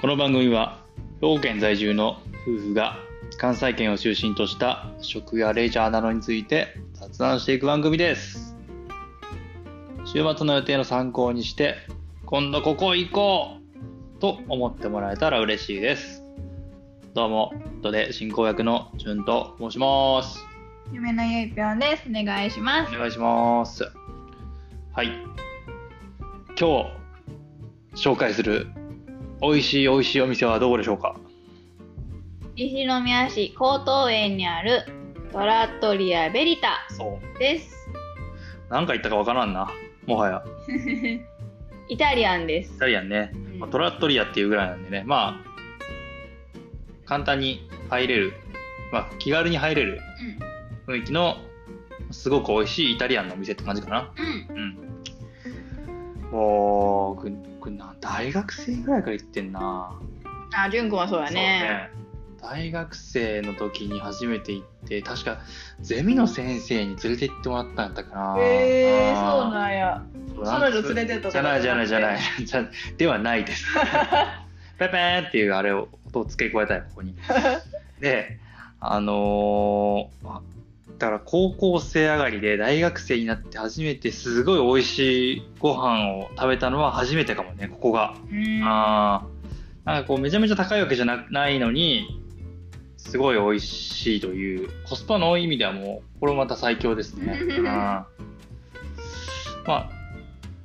この番組は兵庫県在住の夫婦が関西圏を中心とした食やレジャーなどについて雑談していく番組です。週末の予定の参考にして今度ここ行こうと思ってもらえたら嬉しいです。どうもドで進行役のじゅんと申します。夢のゆいぴょんです。お願いします。お。願いします。はい。今日紹介する美味しい美味しいお店はどこでしょうか？西宮市高等園にあるトラットリアベリタそう。です。何か言ったかわからんな。もはや。イタリアンでイす。タリアンね、うん。まあトラットリアっていうぐらいなんでね。まあ簡単に入れる、まあ、気軽に入れる雰囲気のすごく美味しいイタリアンのお店って感じかな。うん。うん。うんもうこれこれな大学生ぐらいから行ってんな。あ、じゅんくんはそうだね。大学生の時に初めて行って確かゼミの先生に連れて行ってもらったんやったかな。へえー、そうんなんや。彼女連れてったとかじゃないじゃないじゃないい。じゃ ではないです。ペペーンっていうあれを音を付け加えたいここに。であのーあだから高校生上がりで大学生になって初めてすごい美味しいご飯を食べたのは初めてかもねここが。うん。あー。なんかこうめちゃめちゃ高いわけじゃなないのにすごい美味しいというコスパの意味ではもうこれもまた最強ですね。あー。まあ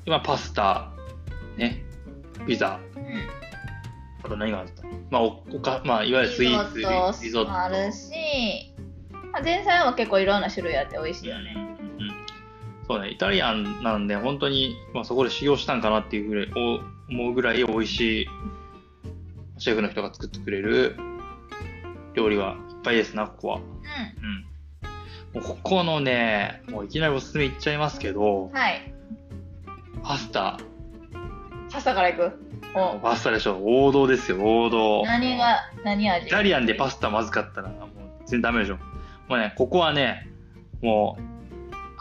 今パスタねピザ。あと何があった？まあおおかまあいわゆるスイーツリゾット。もあるし、まあ、前菜は結構いろんな種類あって美味しいよね。うんうん。そうね。イタリアンなんで本当に、まあ、そこで修行したんかなっていうぐらいお思うぐらい美味しいシェフの人が作ってくれる料理はいっぱいですなここは。ううん。もうここのねもういきなりおすすめいっちゃいますけどん。はい。パスタ。パスタからいく？お。パスタでしょ。王道ですよ王道。何が、何味？イタリアンでパスタまずかったらもう全然ダメでしょもうねここはねもう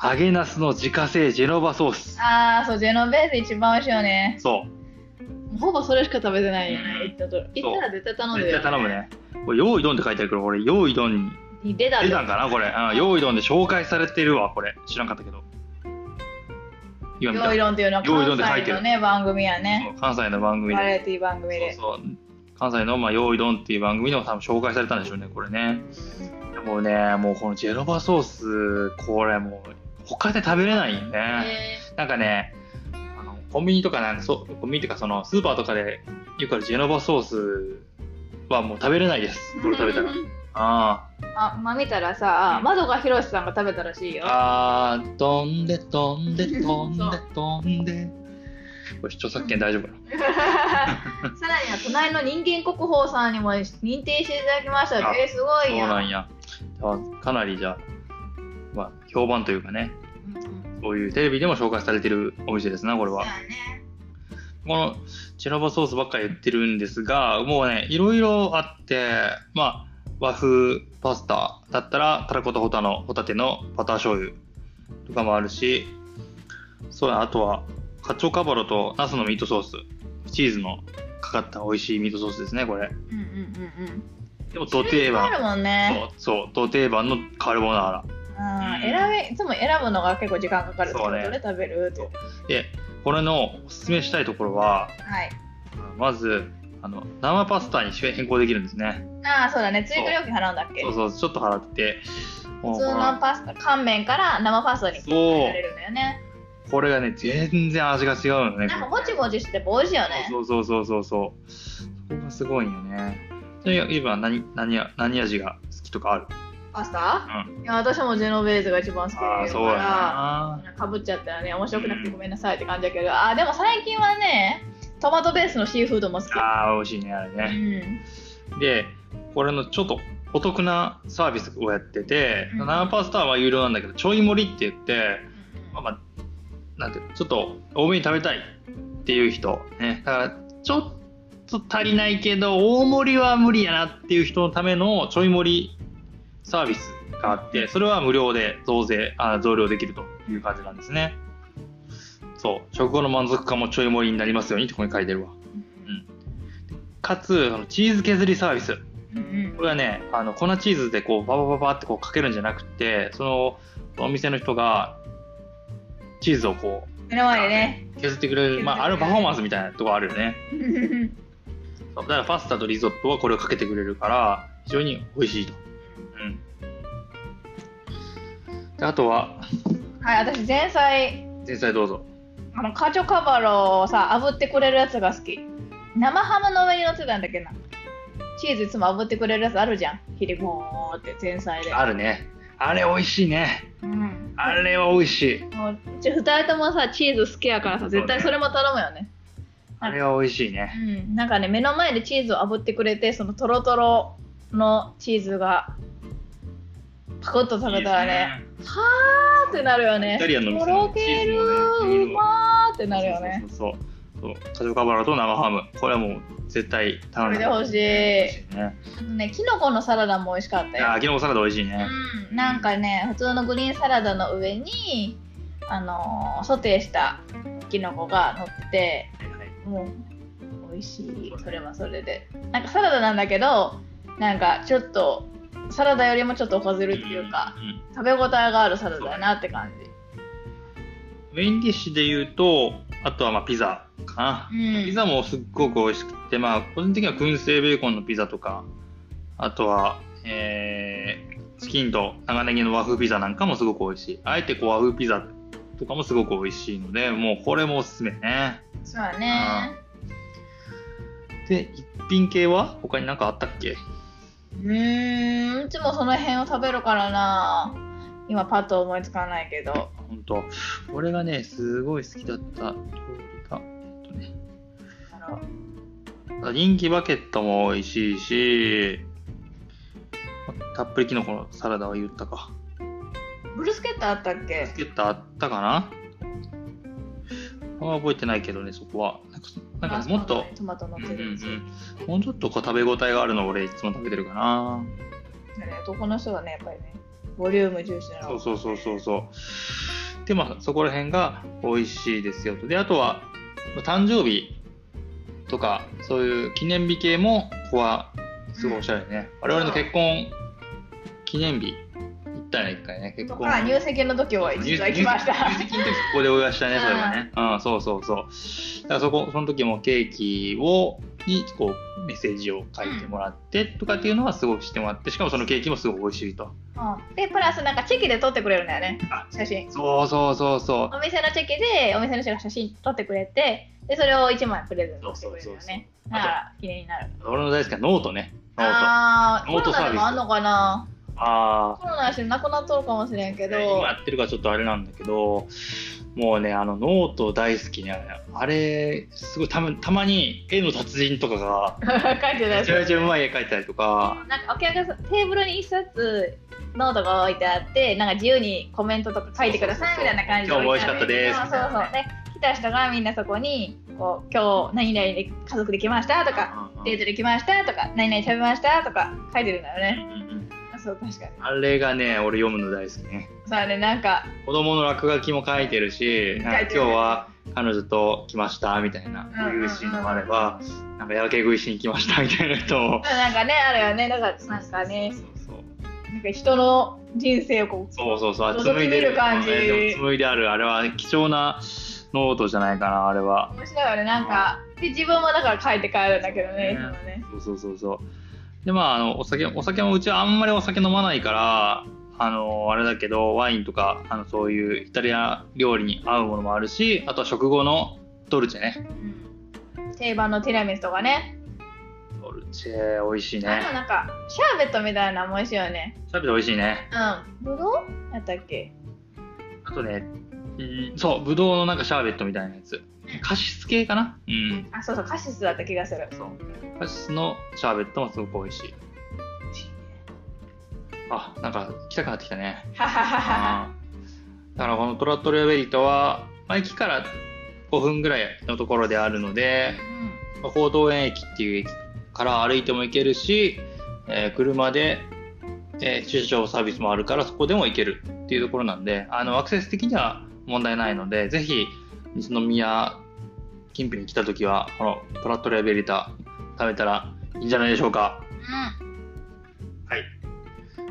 揚げナスの自家製ジェノバソースあー、そう、ジェノベース一番美味しいよね。そうほぼそれしか食べてないよね。行ったと。行ったら絶対頼んで絶るよ、対頼むね。これ、用意どんって書いてあるけど、これ、用意どんにに出た出たんかなこれ。うん、用意どんで紹介されてるわ、これ。知らんかったけど。用意論っていうのは関西のね、番組やね。関西の番組で。バラエティ番組で。そうそう関西の、まあ、用意どんっていう番組でも多分紹介されたんでしょうね、これね。でもね、もうこのジェノバソース、これもう、他で食べれないよね。えなんかね、あのコンビニとかなんかそう、コンビニっていうかそのスーパーとかでよくあるジェノバソースはもう食べれないです。これ食べたら。ああ、まあ見たらさ、窓が広しさんが食べたらしいよ。あ、あー飛んで飛んで飛んで飛んで。これ著作権大丈夫かな さらには隣の人間国宝さんにも認定していただきました。あえー、すごそういやん。なんや。あかなりじゃあ、まあ、評判というかね、うんうん。そういうテレビでも紹介されてるお店ですな、これは。ね。このチェラバソースばっかり言ってるんですが、もうね、いろいろあって、まあ、和風パスタだったら、たらことホタのホタテのバター醤油とかもあるし、そうや、あとは、カチョカバロとナスのミートソース、チーズのかかった美味しいミートソースですね、これ。うんうんうんうん。でも、ド定番あ。るもんね。そう、そう、ド定番のカルボナーラ。うん選べいつも選ぶのが結構時間かかるってことそうねで食べる？って。で、これのおすすめしたいところは、はい。まず、あの、生パスタに変更できるんですね。ああ、そうだね。追加料金払うんだっけ？そうそう、ちょっと払って、普通のパスタ、乾麺から生パスタに変えられるんだよね。これがね、全然味が違うのね。なんかもちもちしてて美味しいよね。そうそうそうそうそう。そこがすごいんよね。じゃあ、今何、何や、何味が好きとかある？パスタ？うん。いや、私もジェノベーゼが一番好きああ、だそうやかな。ら、かぶっちゃったらね、面白くなくてごめんなさいって感じだけど、ああ、でも最近はね、トマトベースのシーフードも好き。ああ、美味しいね、あれうね。ん。で、これのちょっとお得なサービスをやってて、うん生パスタは有料なんだけど、ちょい盛りって言って、まあまあ、なんてちょっと多めに食べたいっていう人、ね、だからちょっと足りないけど大盛りは無理やなっていう人のためのちょい盛りサービスがあってそれは無料で増税あ増量できるという感じなんですね。そう。食後の満足感もちょい盛りになりますようにってここに書いてるわ。かつそのチーズ削りサービス。うんうん。これはねあの粉チーズでこうババババってこうかけるんじゃなくてそのお店の人がチーズをこ目の前でね。う削ってくれる、まあ、あれパフォーマンスみたいなとこあるよねだからパスタとリゾットはこれをかけてくれるから非常に美味しいと、うん、であとははい、私前菜、前菜どうぞあのカチョカバロをさ、炙ってくれるやつが好き。生ハムの上に乗ってたんだっけな。チーズいつも炙ってくれるやつあるじゃん。ヒリボーって前菜で。あるねあれ美味しいねうん。あれは美味しいもううち二人ともさ、チーズ好きやからさ、絶対それも頼むよね。あれは美味しいねうん。なんかね、目の前でチーズを炙ってくれて、そのトロトロのチーズが、パクッと食べたらね、はーってなるよね。とろけるうまーってなるよね。そうそうそうそうカジョカバラと生ハムこれはもう絶対こ頼んでれで欲しい。ねあとね、キノコのサラダも美味しかったよ。あキノコサラダ美味しいねうん、なんかね、普通のグリーンサラダの上に、あのーソテーしたキノコが乗ってて、もう美味しい。それはそれで。なんかサラダなんだけど、なんかちょっと、サラダよりもちょっとおかずるっていうか、んん食べ応えがあるサラダだなって感じ。メインディッシュで言うとあとはまあピザかな、うんピザもすっごく美味しくてまあ個人的には燻製ベーコンのピザとかあとはえー、チキンと長ネギの和風ピザなんかもすごく美味しいあえてこう和風ピザとかもすごく美味しいのでもうこれもおすすめねそうだね。で一品系は他に何かあったっけ？うーん、いつもその辺を食べるからな。今パッと思いつかないけど。本当。俺がねすごい好きだった。料理がえっとね。人気バケットも美味しいしたっぷりきのこのサラダは言ったか。ブルスケットあったっけ？バスケットあったかな？あんま覚えてないけどねそこは。なんかもっと、トマト乗うんうんってるやつ。うん。もうちょっとこう食べ応えがあるのを俺いつも食べてるかな。ね男の人はね、やっぱりね、ボリューム重視なの。そうそうそうそうそうでまあそこら辺が美味しいですよとであとは誕生日とかそういう記念日系もここはすごいおしゃれね、我々の結婚記念日行ったね一回ね結婚入籍の時は実は行きました。入籍の時ここでお祝いしたね、うんそれはね。うん、そうそうそう。だからそこ、その時もケーキを、に、こう、メッセージを書いてもらってとかっていうのはすごくしてもらって、しかもそのケーキもすごく美味しいと。うんで、プラスなんかチェキで撮ってくれるんだよねあ、写真。そうそうそうそう。お店のチェキでお店の人が写真撮ってくれて、で、それを1枚プレゼントしてくれるよね。そうそうそうだから、記念になる。俺の大好きなノートね。ノート。ああー、ノートコロナでもあんのかな？あコロナやしなくなっとるかもしれんけー。ど、今やってるからちょっとあれなんだけど、もうね、あの、ノート大好きね。あれ、すごいたまたまに絵の達人とかが、書いてめちゃめちゃうまい絵描いたりとか、なんかお客さんテーブルに一冊ノートが置いてあってなんか自由にコメントとか書いてくださいみたいな感じで今日も美味しかったです。そうそう。そうで来た人がみんなそこにこう今日何々で家族で来ましたとかデートで来ましたとか何々食べましたとか書いてるんだよね。うんそう確かに。あれがね、俺読むの大好き。ね。さあねなんか子供の落書きも書いてるし、なんか今日は彼女と来ましたみたいな、いうシーンもあれば、なんかやけ食いしに来ましたみたいな人も。なんかねあるよね。だからなんかねそうそうなんか人の人生をこうそうそうそう、紡いでる感じ。紡いである、あれは貴重なノートじゃないかな、あれは。面白いよね。なんかで自分もだから書いて帰るんだけどねいつもね。そうそうそうそう。で、まあ、あの、お酒、お酒もうちはあんまりお酒飲まないから、あの、あれだけど、ワインとか、あの、そういうイタリア料理に合うものもあるし、あとは食後のドルチェね。うん定番のティラミスとかねドルチェ、美味しいあね。となんかシャーベットみたいなのも美味しいよねシャーベット美味しいね。うんぶどうやったっけ？あとね、うんそう、ぶどうのなんかシャーベットみたいなやつ。カシス系かな？うん。あそうそうカシスだった気がするそう。カシスのシャーベットもすごく美味しい。あ、なんか来たくなってきたね。だからこのトラットレアベリートは、まあ、駅から5分ぐらいのところであるので、まあ高等園駅っていう駅から歩いても行けるし、えー車で、えー駐車場サービスもあるからそこでも行けるっていうところなんで、あのアクセス的には問題ないので、ぜひ西宮近辺に来た時は、このトラットレアベリタ貯めたらいいんじゃないでしょうか。うはい。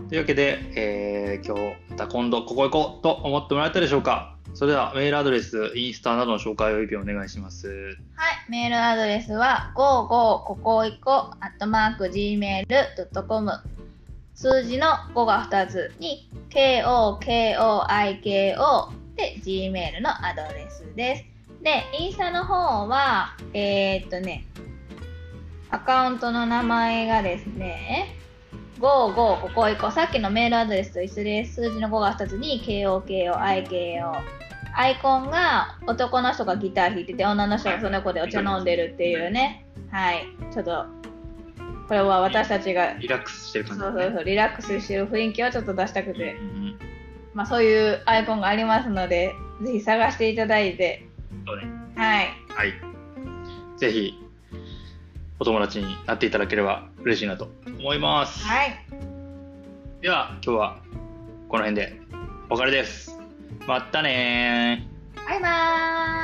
というわけで、えー今日また今度ここ行こうと思ってもらえたでしょうか。それではメールアドレス、インスタなどの紹介を一遍お願いします。ん。はい。メールアドレスは、55ここいこ、アットマーク、gmail.com。数字の5が2つに、kokoiko で gmail のアドレスです。で、インスタの方は、えー、っとね、アカウントの名前がですね、55ここいこ、さっきのメールアドレスと一緒です。数字の5が2つに、kokoiko。アイコンが男の人がギター弾いてて女の人がその子でお茶飲んでるっていうね。はい。ちょっとこれは私たちがリラックスしてるそう感じ、そうそうリラックスしてる雰囲気をちょっと出したくて。う、ん。まあ、そういうアイコンがありますのでぜひ探していただいてそうね。はいはい。ぜひ、お友達になっていただければ嬉しいなと思います。はいでは、今日はこの辺でお別れです。またねー。バイバーイ